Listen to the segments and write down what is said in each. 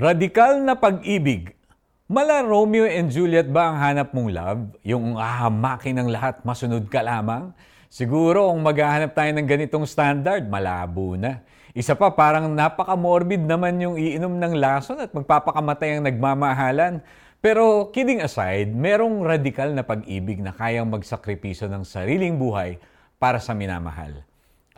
Radikal na pag-ibig. Mala Romeo and Juliet ba ang hanap mong love? Yung ahamakin ng lahat, masunod ka lamang? Siguro kung maghahanap tayo ng ganitong standard, malabo na. Isa pa, parang napaka-morbid naman yung iinom ng lason at magpapakamatay ang nagmamahalan. Pero kidding aside, merong radikal na pag-ibig na kayang magsakripiso ng sariling buhay para sa minamahal.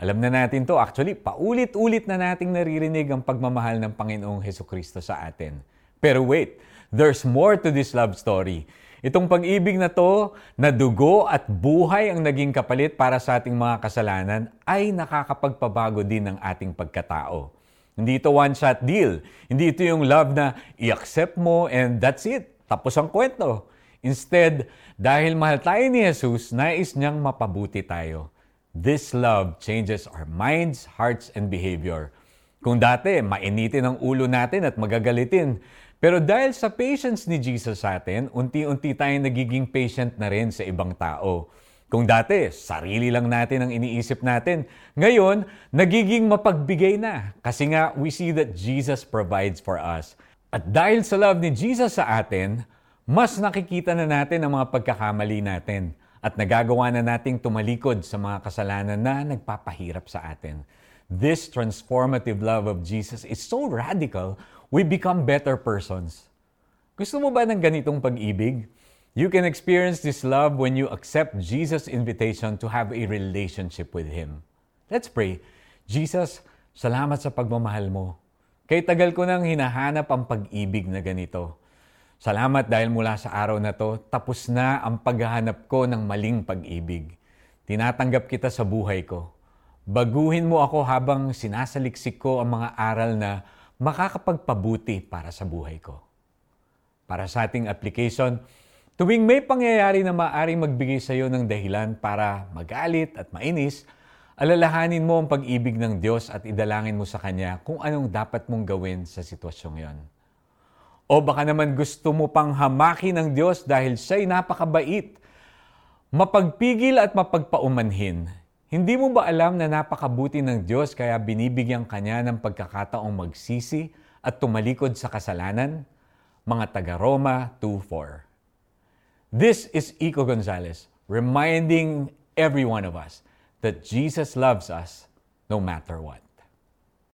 Alam na natin to, actually, paulit-ulit na nating naririnig ang pagmamahal ng Panginoong Heso Kristo sa atin. Pero wait, there's more to this love story. Itong pag-ibig na to, na dugo at buhay ang naging kapalit para sa ating mga kasalanan, ay nakakapagpabago din ng ating pagkatao. Hindi ito one-shot deal. Hindi ito yung love na i-accept mo and that's it. Tapos ang kwento. Instead, dahil mahal tayo ni Jesus, nais niyang mapabuti tayo. This love changes our minds, hearts, and behavior. Kung dati, mainitin ang ulo natin at magagalitin. Pero dahil sa patience ni Jesus sa atin, unti-unti tayong nagiging patient na rin sa ibang tao. Kung dati, sarili lang natin ang iniisip natin, ngayon, nagiging mapagbigay na. Kasi nga, we see that Jesus provides for us. At dahil sa love ni Jesus sa atin, mas nakikita na natin ang mga pagkakamali natin at nagagawa na nating tumalikod sa mga kasalanan na nagpapahirap sa atin. This transformative love of Jesus is so radical, we become better persons. Gusto mo ba ng ganitong pag-ibig? You can experience this love when you accept Jesus' invitation to have a relationship with Him. Let's pray. Jesus, salamat sa pagmamahal mo. Kay tagal ko nang hinahanap ang pag-ibig na ganito. Salamat dahil mula sa araw na to, tapos na ang paghahanap ko ng maling pag-ibig. Tinatanggap kita sa buhay ko. Baguhin mo ako habang sinasaliksik ko ang mga aral na makakapagpabuti para sa buhay ko. Para sa ating application, tuwing may pangyayari na maaaring magbigay sa iyo ng dahilan para magalit at mainis, alalahanin mo ang pag-ibig ng Diyos at idalangin mo sa Kanya kung anong dapat mong gawin sa sitwasyong yon. O baka naman gusto mo pang hamakin ng Diyos dahil siya'y napakabait, mapagpigil at mapagpaumanhin. Hindi mo ba alam na napakabuti ng Diyos kaya binibigyan kanya ng pagkakataong magsisi at tumalikod sa kasalanan? Mga taga Roma 2.4 This is Iko Gonzalez reminding every one of us that Jesus loves us no matter what.